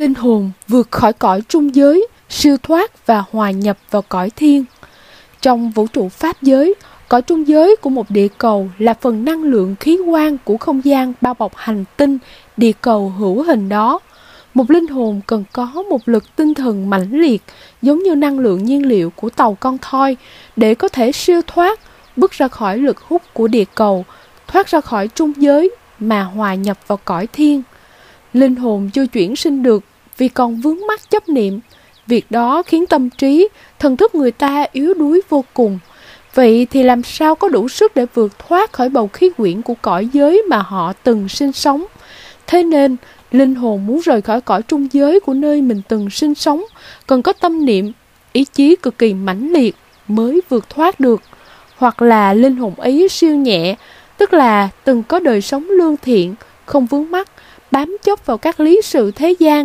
Linh hồn vượt khỏi cõi trung giới, siêu thoát và hòa nhập vào cõi thiên. Trong vũ trụ pháp giới, cõi trung giới của một địa cầu là phần năng lượng khí quan của không gian bao bọc hành tinh, địa cầu hữu hình đó. Một linh hồn cần có một lực tinh thần mãnh liệt, giống như năng lượng nhiên liệu của tàu con thoi, để có thể siêu thoát, bước ra khỏi lực hút của địa cầu, thoát ra khỏi trung giới mà hòa nhập vào cõi thiên. Linh hồn chưa chuyển sinh được vì còn vướng mắc chấp niệm. Việc đó khiến tâm trí, thần thức người ta yếu đuối vô cùng. Vậy thì làm sao có đủ sức để vượt thoát khỏi bầu khí quyển của cõi giới mà họ từng sinh sống? Thế nên, linh hồn muốn rời khỏi cõi trung giới của nơi mình từng sinh sống, cần có tâm niệm, ý chí cực kỳ mãnh liệt mới vượt thoát được. Hoặc là linh hồn ấy siêu nhẹ, tức là từng có đời sống lương thiện, không vướng mắc, bám chốt vào các lý sự thế gian,